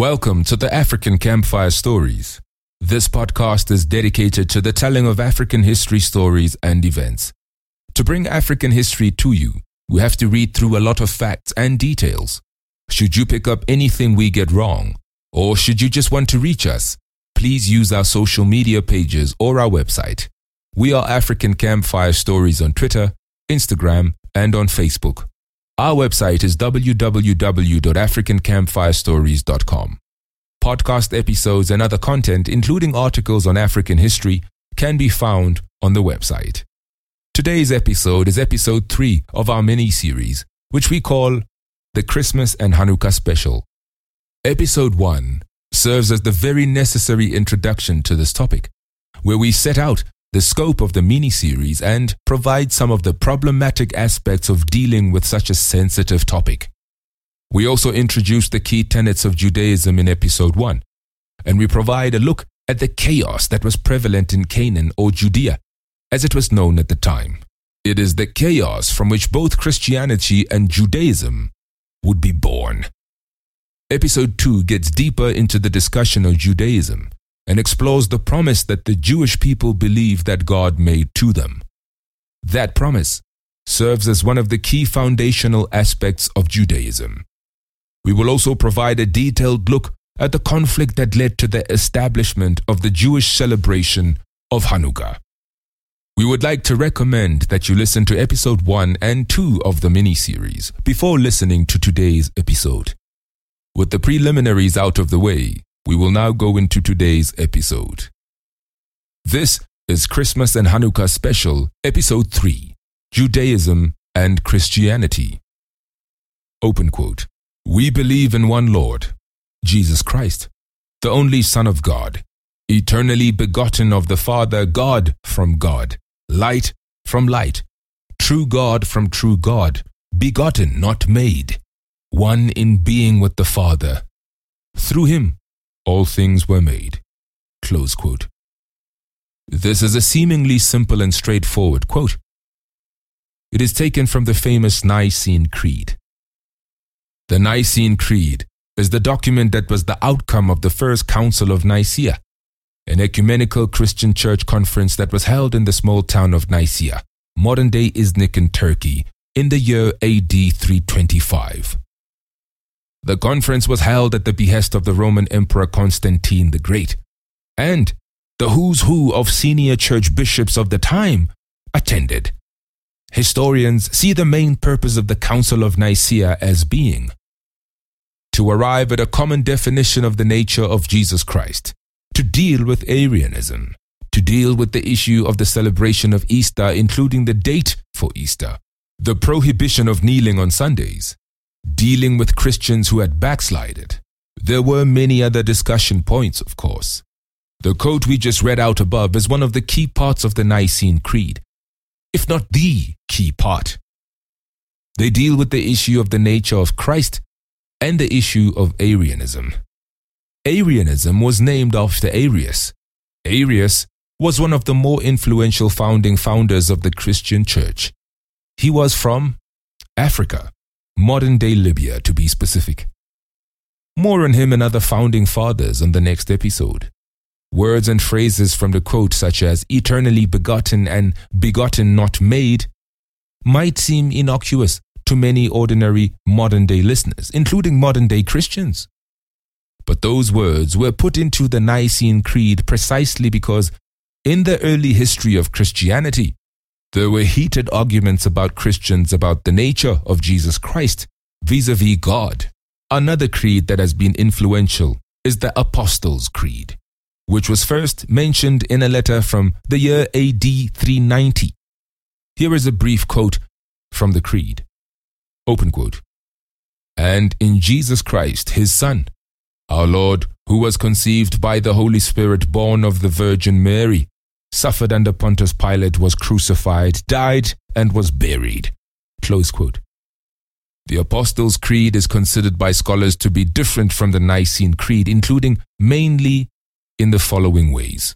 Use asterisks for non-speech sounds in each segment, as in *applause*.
Welcome to the African Campfire Stories. This podcast is dedicated to the telling of African history stories and events. To bring African history to you, we have to read through a lot of facts and details. Should you pick up anything we get wrong, or should you just want to reach us, please use our social media pages or our website. We are African Campfire Stories on Twitter, Instagram, and on Facebook. Our website is www.africancampfirestories.com. Podcast episodes and other content, including articles on African history, can be found on the website. Today's episode is episode 3 of our mini series, which we call the Christmas and Hanukkah Special. Episode 1 serves as the very necessary introduction to this topic, where we set out the scope of the mini-series and provide some of the problematic aspects of dealing with such a sensitive topic. We also introduce the key tenets of Judaism in episode 1, and we provide a look at the chaos that was prevalent in Canaan or Judea, as it was known at the time. It is the chaos from which both Christianity and Judaism would be born. Episode 2 gets deeper into the discussion of Judaism and explores the promise that the Jewish people believe that God made to them. That promise serves as one of the key foundational aspects of Judaism. We will also provide a detailed look at the conflict that led to the establishment of the Jewish celebration of Hanukkah. We would like to recommend that you listen to episode 1 and 2 of the mini series before listening to today's episode. With the preliminaries out of the way, we will now go into today's episode. This is Christmas and Hanukkah Special, Episode 3 Judaism and Christianity. Open quote We believe in one Lord, Jesus Christ, the only Son of God, eternally begotten of the Father, God from God, light from light, true God from true God, begotten, not made, one in being with the Father. Through him, all things were made. This is a seemingly simple and straightforward quote. It is taken from the famous Nicene Creed. The Nicene Creed is the document that was the outcome of the First Council of Nicaea, an ecumenical Christian church conference that was held in the small town of Nicaea, modern day Iznik in Turkey, in the year AD 325. The conference was held at the behest of the Roman Emperor Constantine the Great, and the who's who of senior church bishops of the time attended. Historians see the main purpose of the Council of Nicaea as being to arrive at a common definition of the nature of Jesus Christ, to deal with Arianism, to deal with the issue of the celebration of Easter, including the date for Easter, the prohibition of kneeling on Sundays, dealing with Christians who had backslided. There were many other discussion points, of course. The quote we just read out above is one of the key parts of the Nicene Creed, if not the key part. They deal with the issue of the nature of Christ and the issue of Arianism. Arianism was named after Arius. Arius was one of the more influential founding founders of the Christian church. He was from Africa modern day Libya to be specific. More on him and other founding fathers on the next episode. Words and phrases from the quote, such as eternally begotten and begotten not made, might seem innocuous to many ordinary modern day listeners, including modern day Christians. But those words were put into the Nicene Creed precisely because, in the early history of Christianity, there were heated arguments about Christians about the nature of Jesus Christ vis a vis God. Another creed that has been influential is the Apostles' Creed, which was first mentioned in a letter from the year AD 390. Here is a brief quote from the creed. Open quote. And in Jesus Christ, his Son, our Lord, who was conceived by the Holy Spirit, born of the Virgin Mary, suffered under Pontius Pilate, was crucified, died, and was buried. Close quote. The Apostles' Creed is considered by scholars to be different from the Nicene Creed, including mainly in the following ways.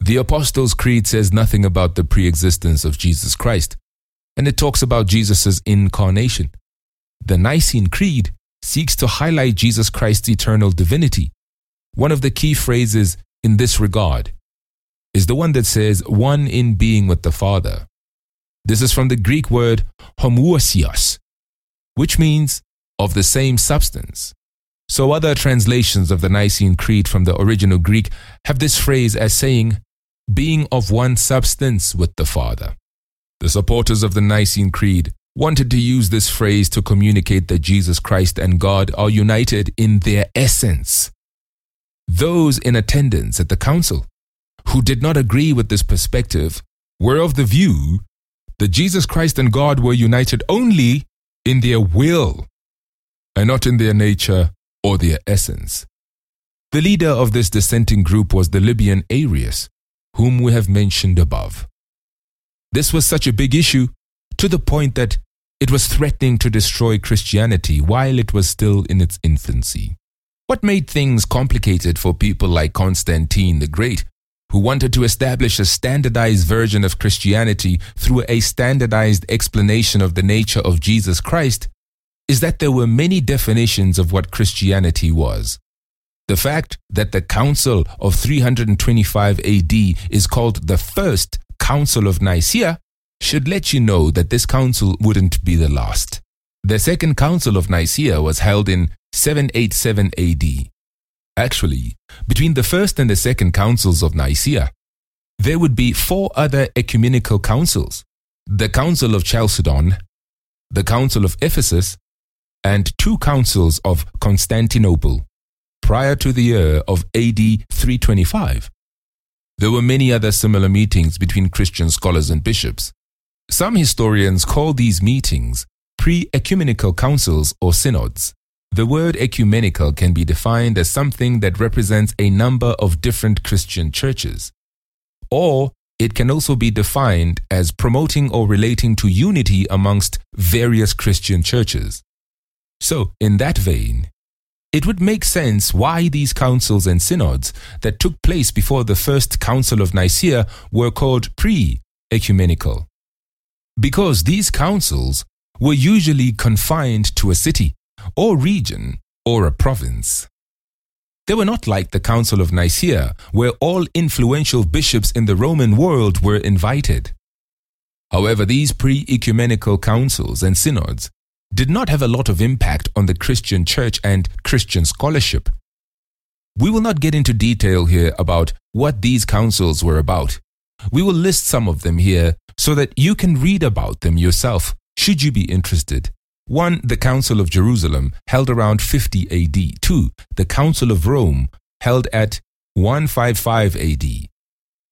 The Apostles' Creed says nothing about the pre existence of Jesus Christ, and it talks about Jesus' incarnation. The Nicene Creed seeks to highlight Jesus Christ's eternal divinity. One of the key phrases in this regard is the one that says, one in being with the Father. This is from the Greek word homoousios, which means of the same substance. So other translations of the Nicene Creed from the original Greek have this phrase as saying, being of one substance with the Father. The supporters of the Nicene Creed wanted to use this phrase to communicate that Jesus Christ and God are united in their essence. Those in attendance at the council who did not agree with this perspective were of the view that Jesus Christ and God were united only in their will and not in their nature or their essence. The leader of this dissenting group was the Libyan Arius, whom we have mentioned above. This was such a big issue to the point that it was threatening to destroy Christianity while it was still in its infancy. What made things complicated for people like Constantine the Great, who wanted to establish a standardized version of Christianity through a standardized explanation of the nature of Jesus Christ, is that there were many definitions of what Christianity was. The fact that the Council of 325 AD is called the First Council of Nicaea should let you know that this council wouldn't be the last. The Second Council of Nicaea was held in 787 AD. Actually, between the first and the second councils of Nicaea, there would be four other ecumenical councils the Council of Chalcedon, the Council of Ephesus, and two councils of Constantinople prior to the year of AD 325. There were many other similar meetings between Christian scholars and bishops. Some historians call these meetings pre ecumenical councils or synods. The word ecumenical can be defined as something that represents a number of different Christian churches. Or it can also be defined as promoting or relating to unity amongst various Christian churches. So, in that vein, it would make sense why these councils and synods that took place before the first Council of Nicaea were called pre ecumenical. Because these councils were usually confined to a city or region or a province. They were not like the Council of Nicaea, where all influential bishops in the Roman world were invited. However, these pre ecumenical councils and synods did not have a lot of impact on the Christian church and Christian scholarship. We will not get into detail here about what these councils were about. We will list some of them here so that you can read about them yourself, should you be interested. 1. The Council of Jerusalem, held around 50 AD. 2. The Council of Rome, held at 155 AD.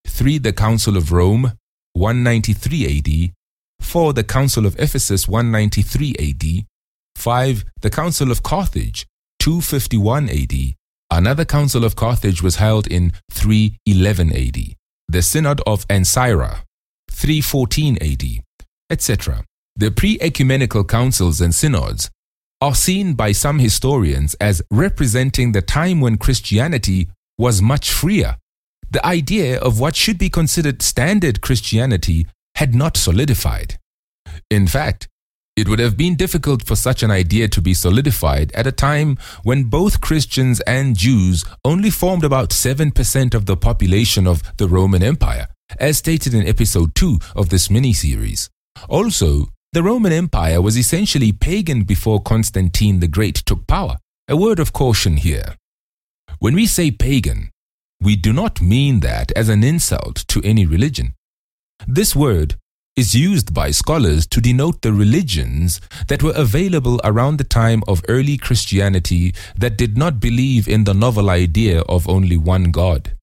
3. The Council of Rome, 193 AD. 4. The Council of Ephesus 193 AD. 5. The Council of Carthage 251 AD. Another Council of Carthage was held in 311 AD. The Synod of Ancyra 314 AD, etc. The pre ecumenical councils and synods are seen by some historians as representing the time when Christianity was much freer. The idea of what should be considered standard Christianity had not solidified. In fact, it would have been difficult for such an idea to be solidified at a time when both Christians and Jews only formed about 7% of the population of the Roman Empire, as stated in episode 2 of this mini series. Also, the Roman Empire was essentially pagan before Constantine the Great took power. A word of caution here. When we say pagan, we do not mean that as an insult to any religion. This word is used by scholars to denote the religions that were available around the time of early Christianity that did not believe in the novel idea of only one God.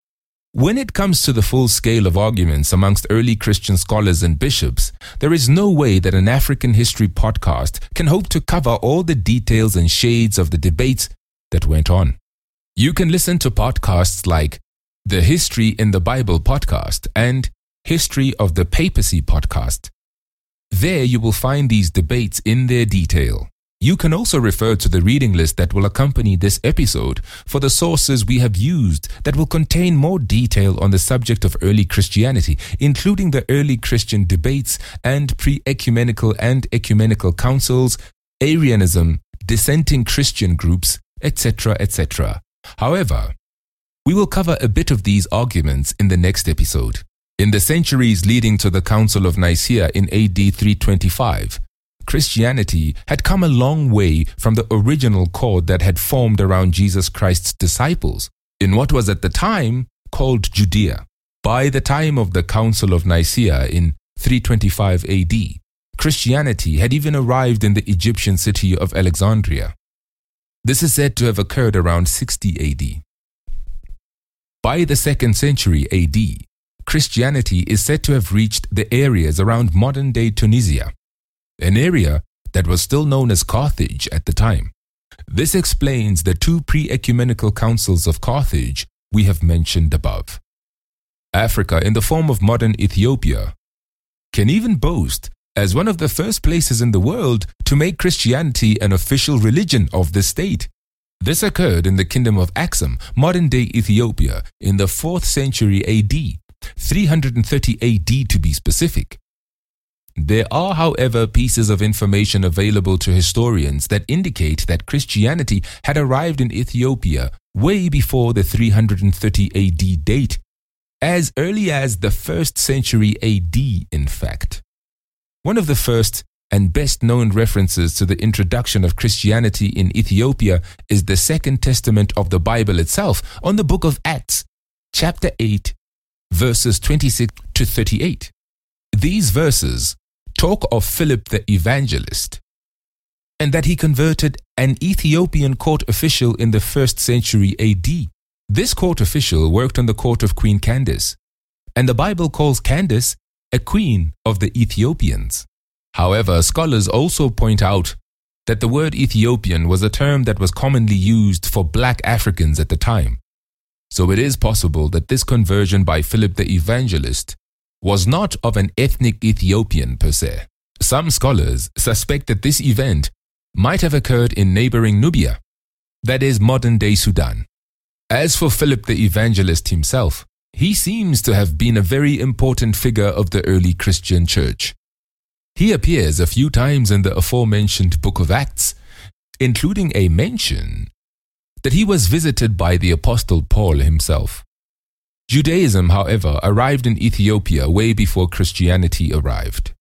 When it comes to the full scale of arguments amongst early Christian scholars and bishops, there is no way that an African history podcast can hope to cover all the details and shades of the debates that went on. You can listen to podcasts like the History in the Bible podcast and History of the Papacy podcast. There you will find these debates in their detail. You can also refer to the reading list that will accompany this episode for the sources we have used that will contain more detail on the subject of early Christianity, including the early Christian debates and pre ecumenical and ecumenical councils, Arianism, dissenting Christian groups, etc., etc. However, we will cover a bit of these arguments in the next episode. In the centuries leading to the Council of Nicaea in AD 325, Christianity had come a long way from the original cord that had formed around Jesus Christ's disciples in what was at the time called Judea. By the time of the Council of Nicaea in 325 AD, Christianity had even arrived in the Egyptian city of Alexandria. This is said to have occurred around 60 AD. By the second century AD, Christianity is said to have reached the areas around modern day Tunisia, an area that was still known as Carthage at the time. This explains the two pre ecumenical councils of Carthage we have mentioned above. Africa, in the form of modern Ethiopia, can even boast as one of the first places in the world to make Christianity an official religion of the state. This occurred in the kingdom of Axum, modern day Ethiopia, in the 4th century AD, 330 AD to be specific. There are, however, pieces of information available to historians that indicate that Christianity had arrived in Ethiopia way before the 330 AD date, as early as the 1st century AD, in fact. One of the first and best known references to the introduction of Christianity in Ethiopia is the Second Testament of the Bible itself on the book of Acts, chapter 8, verses 26 to 38. These verses talk of Philip the evangelist and that he converted an Ethiopian court official in the first century AD. This court official worked on the court of Queen Candace, and the Bible calls Candace a queen of the Ethiopians. However, scholars also point out that the word Ethiopian was a term that was commonly used for black Africans at the time. So it is possible that this conversion by Philip the Evangelist was not of an ethnic Ethiopian per se. Some scholars suspect that this event might have occurred in neighboring Nubia, that is modern day Sudan. As for Philip the Evangelist himself, he seems to have been a very important figure of the early Christian church. He appears a few times in the aforementioned book of Acts, including a mention that he was visited by the Apostle Paul himself. Judaism, however, arrived in Ethiopia way before Christianity arrived.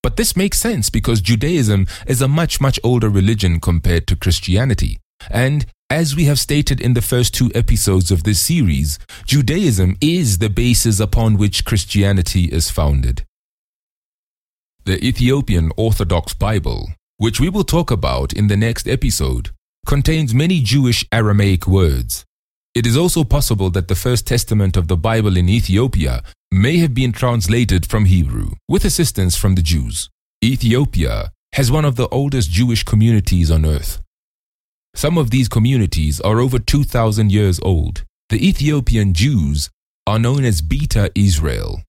But this makes sense because Judaism is a much, much older religion compared to Christianity, and as we have stated in the first two episodes of this series, Judaism is the basis upon which Christianity is founded. The Ethiopian Orthodox Bible, which we will talk about in the next episode, contains many Jewish Aramaic words. It is also possible that the First Testament of the Bible in Ethiopia may have been translated from Hebrew with assistance from the Jews. Ethiopia has one of the oldest Jewish communities on earth. Some of these communities are over 2,000 years old. The Ethiopian Jews are known as Beta Israel.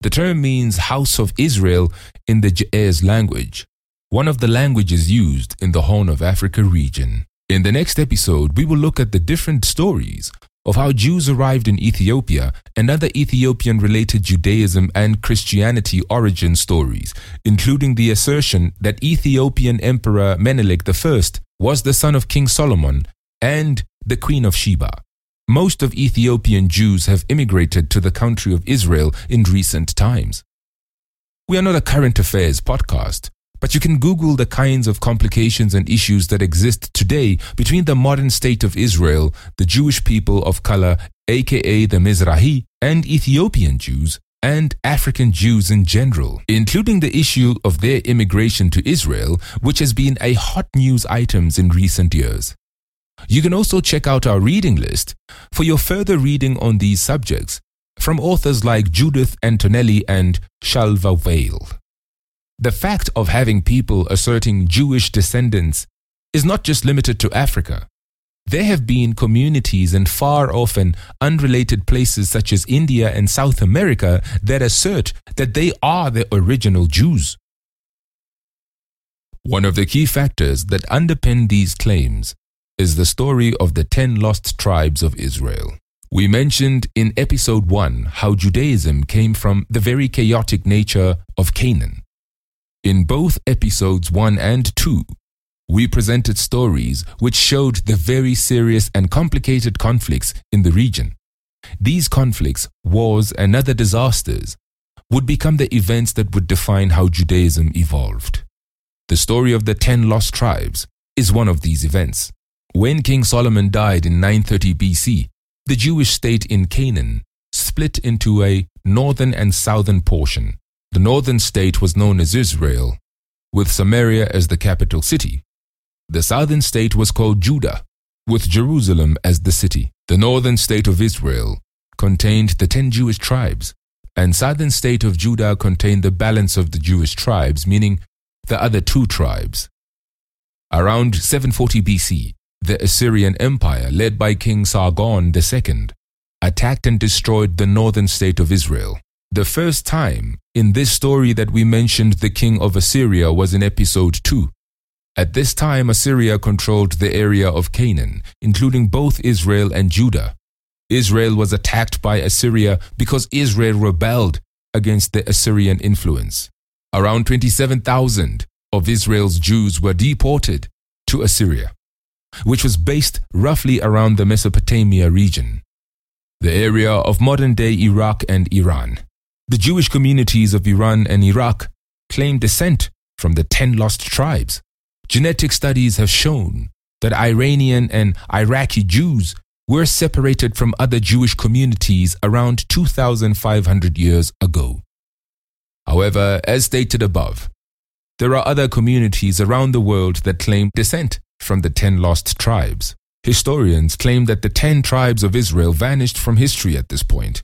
The term means house of Israel in the Ge'ez language, one of the languages used in the Horn of Africa region. In the next episode, we will look at the different stories of how Jews arrived in Ethiopia and other Ethiopian related Judaism and Christianity origin stories, including the assertion that Ethiopian Emperor Menelik I was the son of King Solomon and the Queen of Sheba. Most of Ethiopian Jews have immigrated to the country of Israel in recent times. We are not a current affairs podcast, but you can Google the kinds of complications and issues that exist today between the modern state of Israel, the Jewish people of color, aka the Mizrahi, and Ethiopian Jews, and African Jews in general, including the issue of their immigration to Israel, which has been a hot news item in recent years. You can also check out our reading list for your further reading on these subjects from authors like Judith Antonelli and Shalva Weil. The fact of having people asserting Jewish descendants is not just limited to Africa. There have been communities in far off and unrelated places such as India and South America that assert that they are the original Jews. One of the key factors that underpin these claims is the story of the ten lost tribes of Israel. We mentioned in episode 1 how Judaism came from the very chaotic nature of Canaan. In both episodes 1 and 2, we presented stories which showed the very serious and complicated conflicts in the region. These conflicts, wars, and other disasters would become the events that would define how Judaism evolved. The story of the ten lost tribes is one of these events. When King Solomon died in 930 BC, the Jewish state in Canaan split into a northern and southern portion. The northern state was known as Israel, with Samaria as the capital city. The southern state was called Judah, with Jerusalem as the city. The northern state of Israel contained the ten Jewish tribes, and southern state of Judah contained the balance of the Jewish tribes, meaning the other two tribes. Around 740 BC, the Assyrian Empire, led by King Sargon II, attacked and destroyed the northern state of Israel. The first time in this story that we mentioned the king of Assyria was in episode 2. At this time, Assyria controlled the area of Canaan, including both Israel and Judah. Israel was attacked by Assyria because Israel rebelled against the Assyrian influence. Around 27,000 of Israel's Jews were deported to Assyria, which was based roughly around the Mesopotamia region, the area of modern day Iraq and Iran. The Jewish communities of Iran and Iraq claim descent from the ten lost tribes. Genetic studies have shown that Iranian and Iraqi Jews were separated from other Jewish communities around 2,500 years ago. However, as stated above, there are other communities around the world that claim descent from the ten lost tribes. Historians claim that the ten tribes of Israel vanished from history at this point.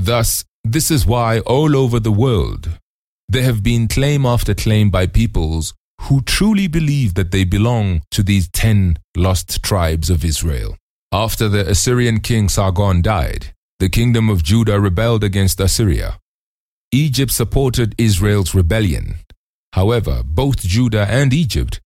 Thus, this is why all over the world there have been claim after claim by peoples who truly believe that they belong to these ten lost tribes of Israel. After the Assyrian king Sargon died, the kingdom of Judah rebelled against Assyria. Egypt supported Israel's rebellion. However, both Judah and Egypt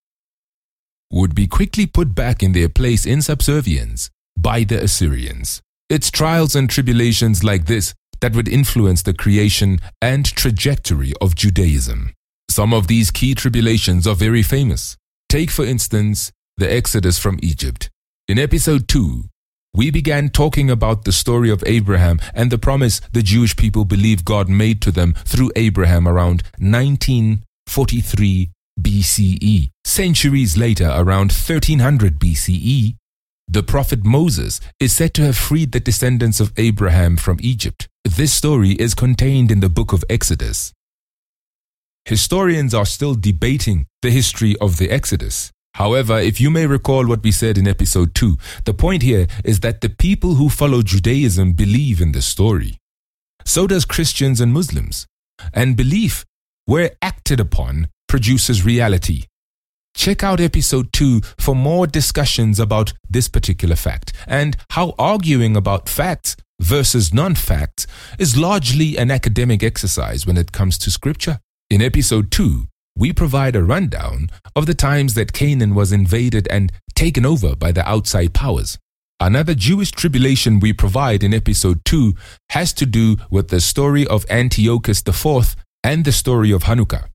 would be quickly put back in their place in subservience by the Assyrians. It's trials and tribulations like this that would influence the creation and trajectory of Judaism. Some of these key tribulations are very famous. Take, for instance, the Exodus from Egypt. In episode 2, we began talking about the story of Abraham and the promise the Jewish people believe God made to them through Abraham around 1943 BCE. Centuries later, around 1300 BCE, the prophet Moses is said to have freed the descendants of Abraham from Egypt. This story is contained in the book of Exodus. Historians are still debating the history of the Exodus. However, if you may recall what we said in episode 2, the point here is that the people who follow Judaism believe in this story. So does Christians and Muslims. And belief, where acted upon, produces reality. Check out episode 2 for more discussions about this particular fact and how arguing about facts versus non facts is largely an academic exercise when it comes to scripture. In episode 2, we provide a rundown of the times that Canaan was invaded and taken over by the outside powers. Another Jewish tribulation we provide in episode 2 has to do with the story of Antiochus IV and the story of Hanukkah.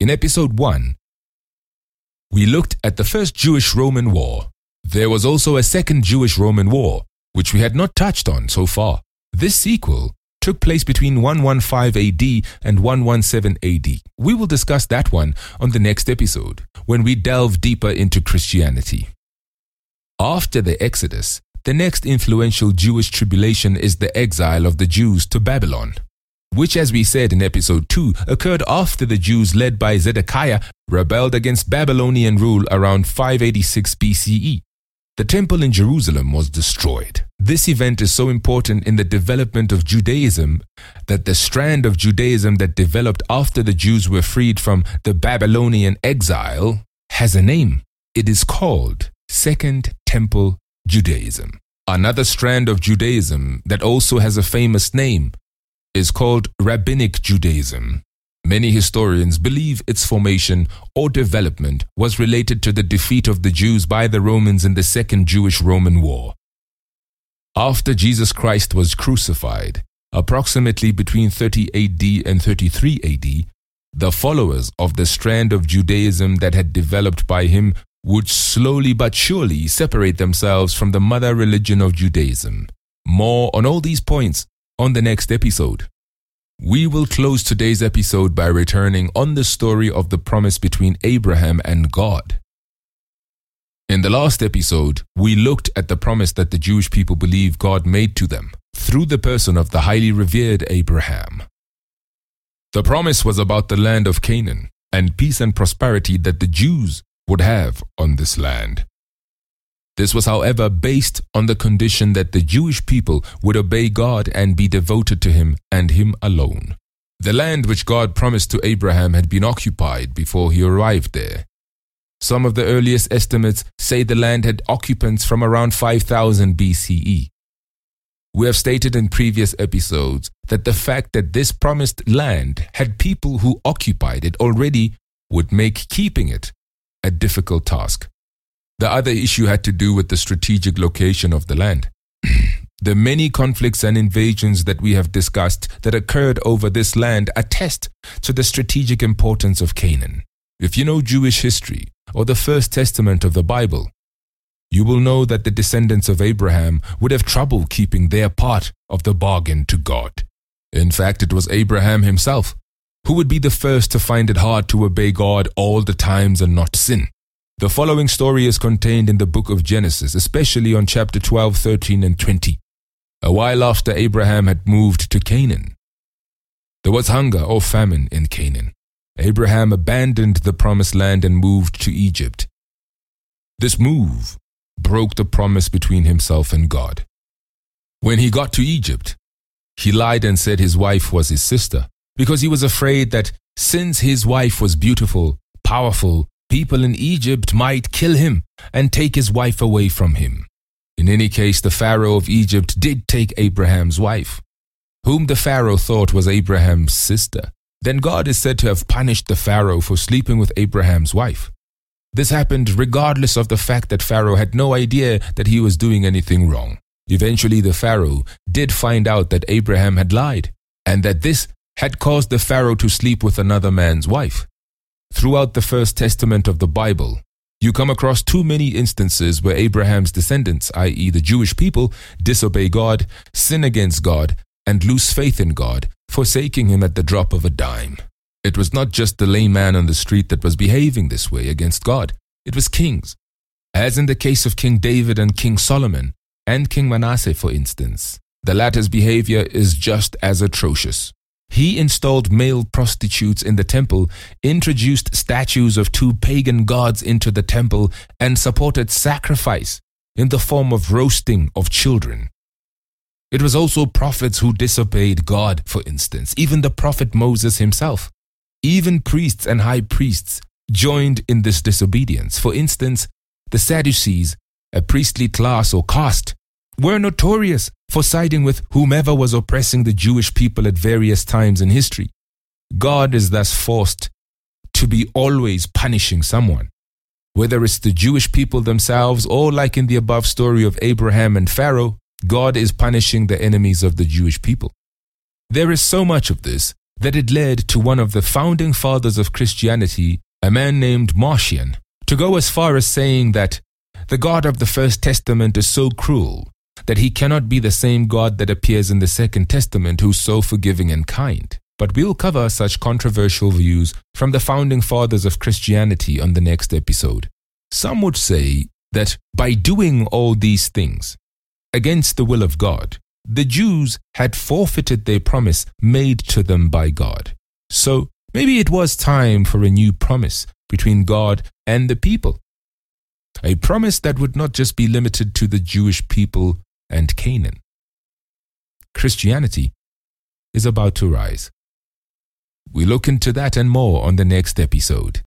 In episode 1, we looked at the first Jewish Roman War. There was also a second Jewish Roman War, which we had not touched on so far. This sequel took place between 115 AD and 117 AD. We will discuss that one on the next episode when we delve deeper into Christianity. After the Exodus, the next influential Jewish tribulation is the exile of the Jews to Babylon, which, as we said in episode 2, occurred after the Jews led by Zedekiah rebelled against Babylonian rule around 586 BCE the temple in Jerusalem was destroyed. This event is so important in the development of Judaism that the strand of Judaism that developed after the Jews were freed from the Babylonian exile has a name. It is called Second Temple Judaism. Another strand of Judaism that also has a famous name is called Rabbinic Judaism. Many historians believe its formation or development was related to the defeat of the Jews by the Romans in the Second Jewish Roman War. After Jesus Christ was crucified, approximately between 30 AD and 33 AD, the followers of the strand of Judaism that had developed by him would slowly but surely separate themselves from the mother religion of Judaism. More on all these points on the next episode. We will close today's episode by returning on the story of the promise between Abraham and God. In the last episode, we looked at the promise that the Jewish people believe God made to them through the person of the highly revered Abraham. The promise was about the land of Canaan and peace and prosperity that the Jews would have on this land. This was, however, based on the condition that the Jewish people would obey God and be devoted to Him and Him alone. The land which God promised to Abraham had been occupied before he arrived there. Some of the earliest estimates say the land had occupants from around 5000 BCE. We have stated in previous episodes that the fact that this promised land had people who occupied it already would make keeping it a difficult task. The other issue had to do with the strategic location of the land. *clears throat* the many conflicts and invasions that we have discussed that occurred over this land attest to the strategic importance of Canaan. If you know Jewish history or the First Testament of the Bible, you will know that the descendants of Abraham would have trouble keeping their part of the bargain to God. In fact, it was Abraham himself who would be the first to find it hard to obey God all the times and not sin. The following story is contained in the book of Genesis, especially on chapter 12, 13, and 20. A while after Abraham had moved to Canaan, there was hunger or famine in Canaan. Abraham abandoned the promised land and moved to Egypt. This move broke the promise between himself and God. When he got to Egypt, he lied and said his wife was his sister because he was afraid that since his wife was beautiful, powerful, people in Egypt might kill him and take his wife away from him. In any case, the Pharaoh of Egypt did take Abraham's wife, whom the Pharaoh thought was Abraham's sister. Then God is said to have punished the Pharaoh for sleeping with Abraham's wife. This happened regardless of the fact that Pharaoh had no idea that he was doing anything wrong. Eventually, the Pharaoh did find out that Abraham had lied, and that this had caused the Pharaoh to sleep with another man's wife. Throughout the First Testament of the Bible, you come across too many instances where Abraham's descendants, i.e., the Jewish people, disobey God, sin against God, and lose faith in God, forsaking Him at the drop of a dime. It was not just the layman on the street that was behaving this way against God, it was kings. As in the case of King David and King Solomon, and King Manasseh, for instance. The latter's behavior is just as atrocious. He installed male prostitutes in the temple, introduced statues of two pagan gods into the temple, and supported sacrifice in the form of roasting of children. It was also prophets who disobeyed God, for instance, even the prophet Moses himself. Even priests and high priests joined in this disobedience. For instance, the Sadducees, a priestly class or caste, were notorious for siding with whomever was oppressing the Jewish people at various times in history. God is thus forced to be always punishing someone, whether it's the Jewish people themselves or, like in the above story of Abraham and Pharaoh, God is punishing the enemies of the Jewish people. There is so much of this that it led to one of the founding fathers of Christianity, a man named Marcion, to go as far as saying that the God of the First Testament is so cruel that he cannot be the same God that appears in the Second Testament who's so forgiving and kind. But we'll cover such controversial views from the founding fathers of Christianity on the next episode. Some would say that by doing all these things against the will of God, the Jews had forfeited their promise made to them by God. So maybe it was time for a new promise between God and the people. A promise that would not just be limited to the Jewish people and Canaan. Christianity is about to rise. We look into that and more on the next episode.